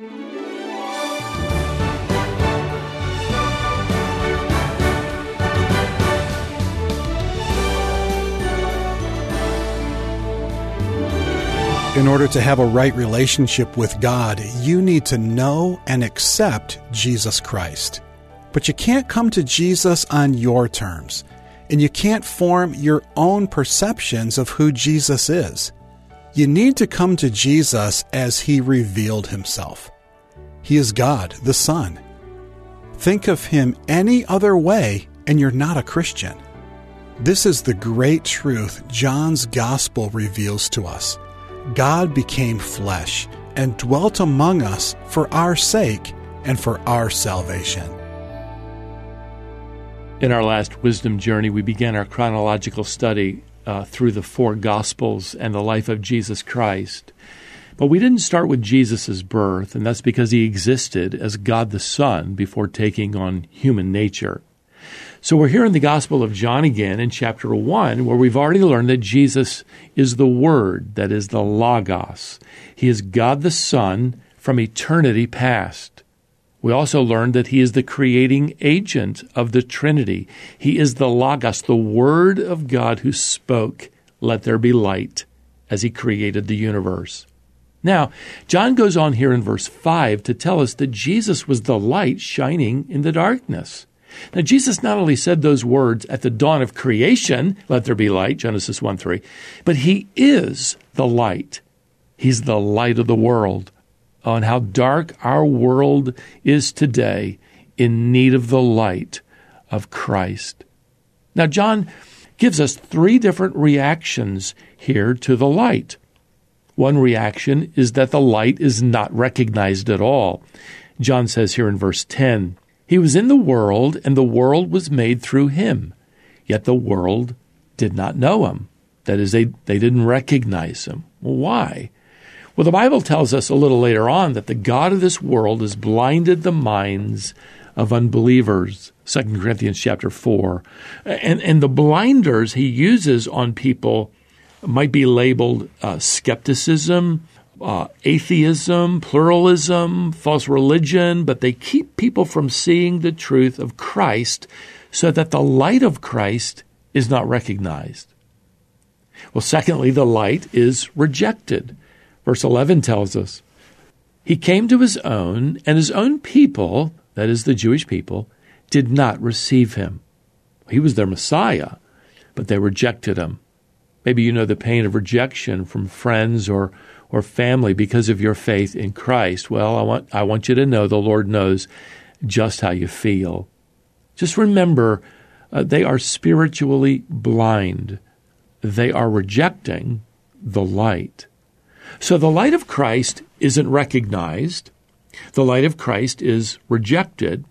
In order to have a right relationship with God, you need to know and accept Jesus Christ. But you can't come to Jesus on your terms, and you can't form your own perceptions of who Jesus is. You need to come to Jesus as he revealed himself. He is God, the Son. Think of him any other way, and you're not a Christian. This is the great truth John's Gospel reveals to us. God became flesh and dwelt among us for our sake and for our salvation. In our last wisdom journey, we began our chronological study uh, through the four Gospels and the life of Jesus Christ. But we didn't start with Jesus' birth, and that's because he existed as God the Son before taking on human nature. So we're here in the Gospel of John again in chapter 1, where we've already learned that Jesus is the Word, that is the Logos. He is God the Son from eternity past. We also learned that He is the creating agent of the Trinity. He is the Logos, the Word of God who spoke, Let there be light, as He created the universe. Now, John goes on here in verse 5 to tell us that Jesus was the light shining in the darkness. Now, Jesus not only said those words at the dawn of creation, let there be light, Genesis 1 3, but he is the light. He's the light of the world. On how dark our world is today in need of the light of Christ. Now, John gives us three different reactions here to the light. One reaction is that the light is not recognized at all. John says here in verse 10, he was in the world, and the world was made through him. Yet the world did not know him. That is, they, they didn't recognize him. Well, why? Well, the Bible tells us a little later on that the God of this world has blinded the minds of unbelievers. 2 Corinthians chapter 4. And, and the blinders he uses on people might be labeled uh, skepticism, uh, atheism, pluralism, false religion, but they keep people from seeing the truth of Christ so that the light of Christ is not recognized. Well, secondly, the light is rejected. Verse 11 tells us He came to His own, and His own people, that is the Jewish people, did not receive Him. He was their Messiah, but they rejected Him. Maybe you know the pain of rejection from friends or or family because of your faith in Christ, well, I want, I want you to know the Lord knows just how you feel. Just remember, uh, they are spiritually blind. They are rejecting the light. So the light of Christ isn't recognized. The light of Christ is rejected.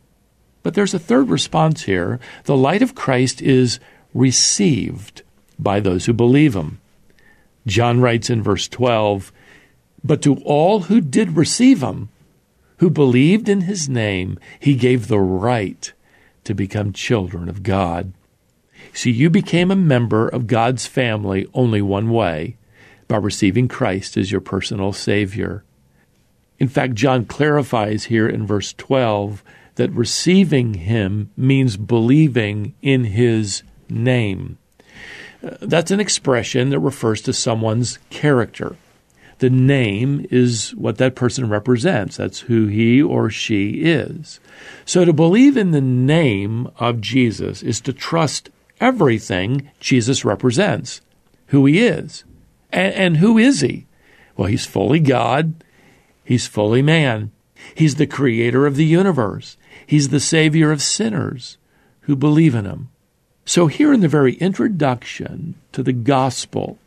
But there's a third response here. The light of Christ is received by those who believe him. John writes in verse 12, but to all who did receive him, who believed in his name, he gave the right to become children of God. See, you became a member of God's family only one way by receiving Christ as your personal Savior. In fact, John clarifies here in verse 12 that receiving Him means believing in His name. Uh, that's an expression that refers to someone's character. The name is what that person represents. That's who he or she is. So to believe in the name of Jesus is to trust everything Jesus represents, who he is. And, and who is he? Well, he's fully God. He's fully man. He's the creator of the universe. He's the savior of sinners who believe in him. So here in the very introduction to the gospel,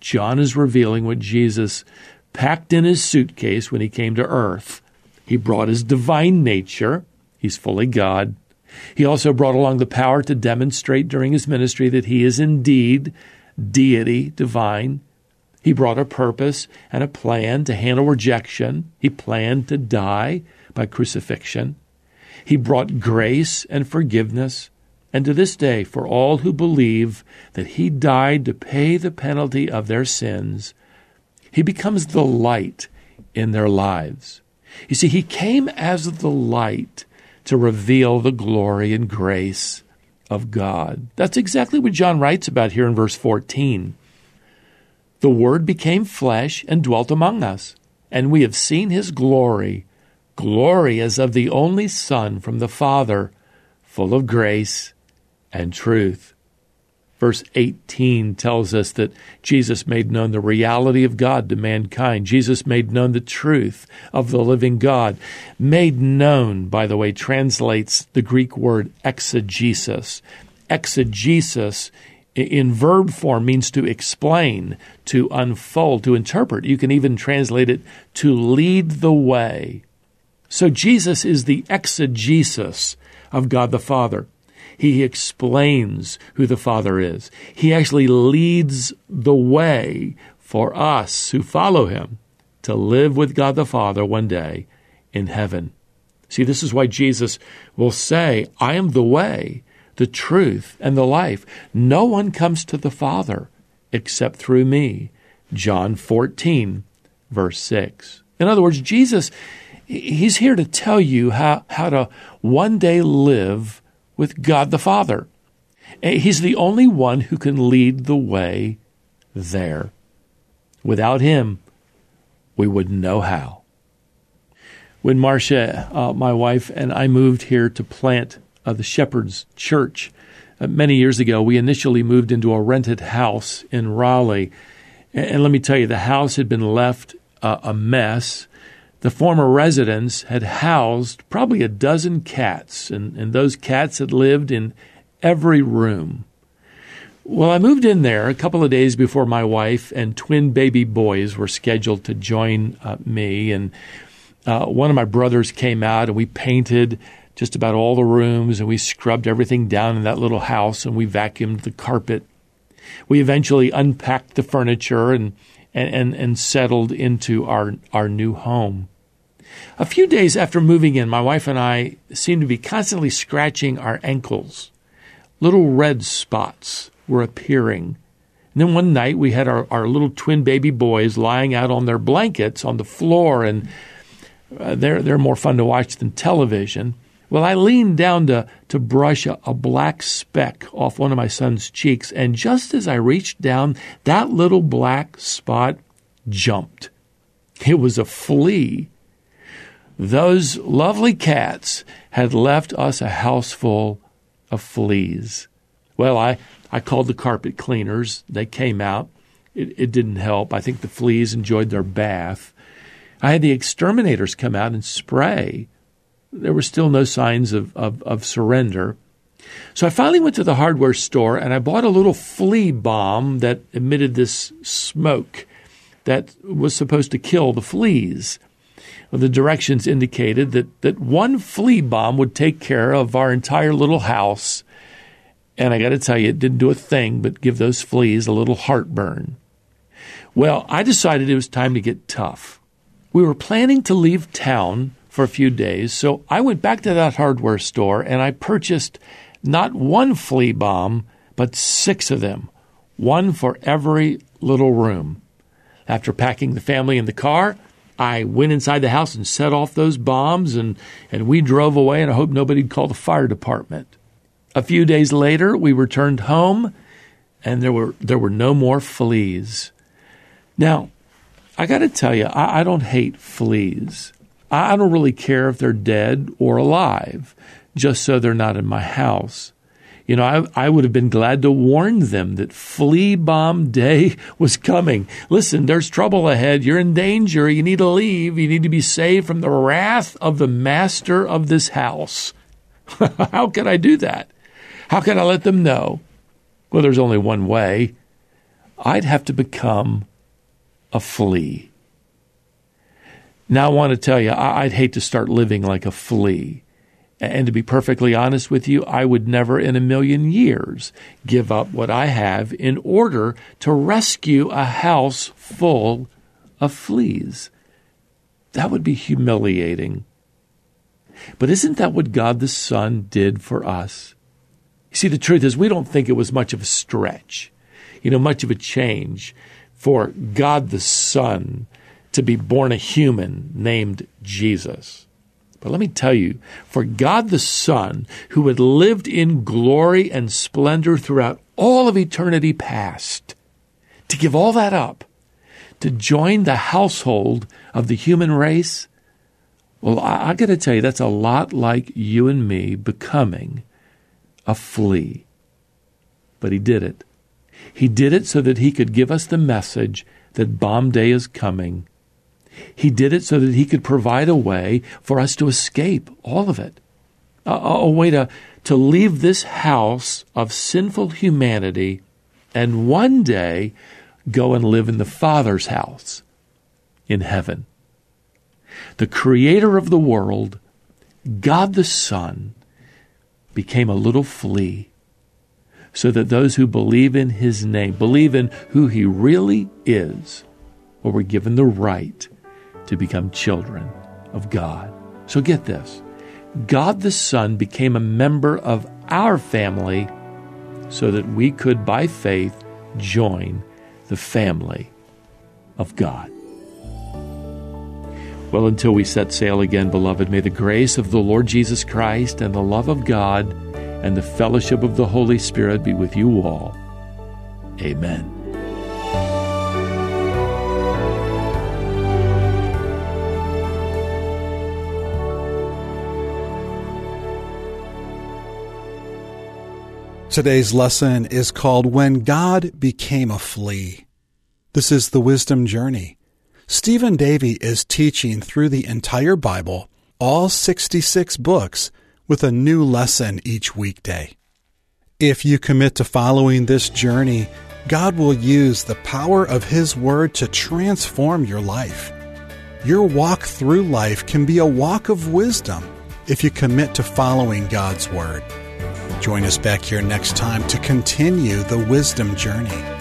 John is revealing what Jesus packed in his suitcase when he came to earth. He brought his divine nature, he's fully God. He also brought along the power to demonstrate during his ministry that he is indeed deity, divine. He brought a purpose and a plan to handle rejection. He planned to die by crucifixion. He brought grace and forgiveness and to this day, for all who believe that he died to pay the penalty of their sins, he becomes the light in their lives. You see, he came as the light to reveal the glory and grace of God. That's exactly what John writes about here in verse 14. The Word became flesh and dwelt among us, and we have seen his glory, glory as of the only Son from the Father, full of grace and truth. Verse 18 tells us that Jesus made known the reality of God to mankind. Jesus made known the truth of the living God. Made known, by the way, translates the Greek word exegesis. Exegesis in verb form means to explain, to unfold, to interpret. You can even translate it to lead the way. So Jesus is the exegesis of God the Father. He explains who the Father is. He actually leads the way for us who follow him to live with God the Father one day in heaven. See, this is why Jesus will say, I am the way, the truth, and the life. No one comes to the Father except through me. John 14, verse 6. In other words, Jesus, he's here to tell you how, how to one day live with God the Father. He's the only one who can lead the way there. Without him, we wouldn't know how. When Marcia, uh, my wife, and I moved here to plant uh, the Shepherd's Church uh, many years ago, we initially moved into a rented house in Raleigh. And, and let me tell you, the house had been left uh, a mess. The former residents had housed probably a dozen cats, and, and those cats had lived in every room. Well, I moved in there a couple of days before my wife and twin baby boys were scheduled to join uh, me. And uh, one of my brothers came out and we painted just about all the rooms and we scrubbed everything down in that little house and we vacuumed the carpet. We eventually unpacked the furniture and, and, and, and settled into our, our new home. A few days after moving in, my wife and I seemed to be constantly scratching our ankles. Little red spots were appearing. And then one night we had our, our little twin baby boys lying out on their blankets on the floor, and uh, they're, they're more fun to watch than television. Well, I leaned down to, to brush a, a black speck off one of my son's cheeks, and just as I reached down, that little black spot jumped. It was a flea those lovely cats had left us a house full of fleas. Well, I, I called the carpet cleaners. They came out. It, it didn't help. I think the fleas enjoyed their bath. I had the exterminators come out and spray. There were still no signs of, of, of surrender. So I finally went to the hardware store and I bought a little flea bomb that emitted this smoke that was supposed to kill the fleas the directions indicated that, that one flea bomb would take care of our entire little house. And I got to tell you, it didn't do a thing but give those fleas a little heartburn. Well, I decided it was time to get tough. We were planning to leave town for a few days, so I went back to that hardware store and I purchased not one flea bomb, but six of them, one for every little room. After packing the family in the car, I went inside the house and set off those bombs, and, and we drove away, and I hope nobody'd call the fire department. A few days later, we returned home, and there were, there were no more fleas. Now, I got to tell you, I, I, don't hate fleas. I, don't really care if they're dead or alive, just so they're not in my house. You know, I, I would have been glad to warn them that flea bomb day was coming. Listen, there's trouble ahead. You're in danger. You need to leave. You need to be saved from the wrath of the master of this house. How can I do that? How can I let them know? Well, there's only one way. I'd have to become a flea. Now, I want to tell you, I'd hate to start living like a flea. And to be perfectly honest with you, I would never in a million years give up what I have in order to rescue a house full of fleas. That would be humiliating. But isn't that what God the Son did for us? You see, the truth is, we don't think it was much of a stretch, you know, much of a change for God the Son to be born a human named Jesus. But let me tell you, for God the Son, who had lived in glory and splendor throughout all of eternity past, to give all that up, to join the household of the human race, well, I, I got to tell you, that's a lot like you and me becoming a flea. But he did it. He did it so that he could give us the message that bomb day is coming. He did it so that he could provide a way for us to escape all of it. A, a, way to, to leave this house of sinful humanity and one day go and live in the Father's house in heaven. The creator of the world, God the Son, became a little flea so that those who believe in his name, believe in who he really is, or were given the right to become children of God. So get this God the Son became a member of our family so that we could, by faith, join the family of God. Well, until we set sail again, beloved, may the grace of the Lord Jesus Christ and the love of God and the fellowship of the Holy Spirit be with you all. Amen. Today's lesson is called When God Became a Flea. This is the Wisdom Journey. Stephen Davey is teaching through the entire Bible, all 66 books, with a new lesson each weekday. If you commit to following this journey, God will use the power of His Word to transform your life. Your walk through life can be a walk of wisdom if you commit to following God's Word. Join us back here next time to continue the wisdom journey.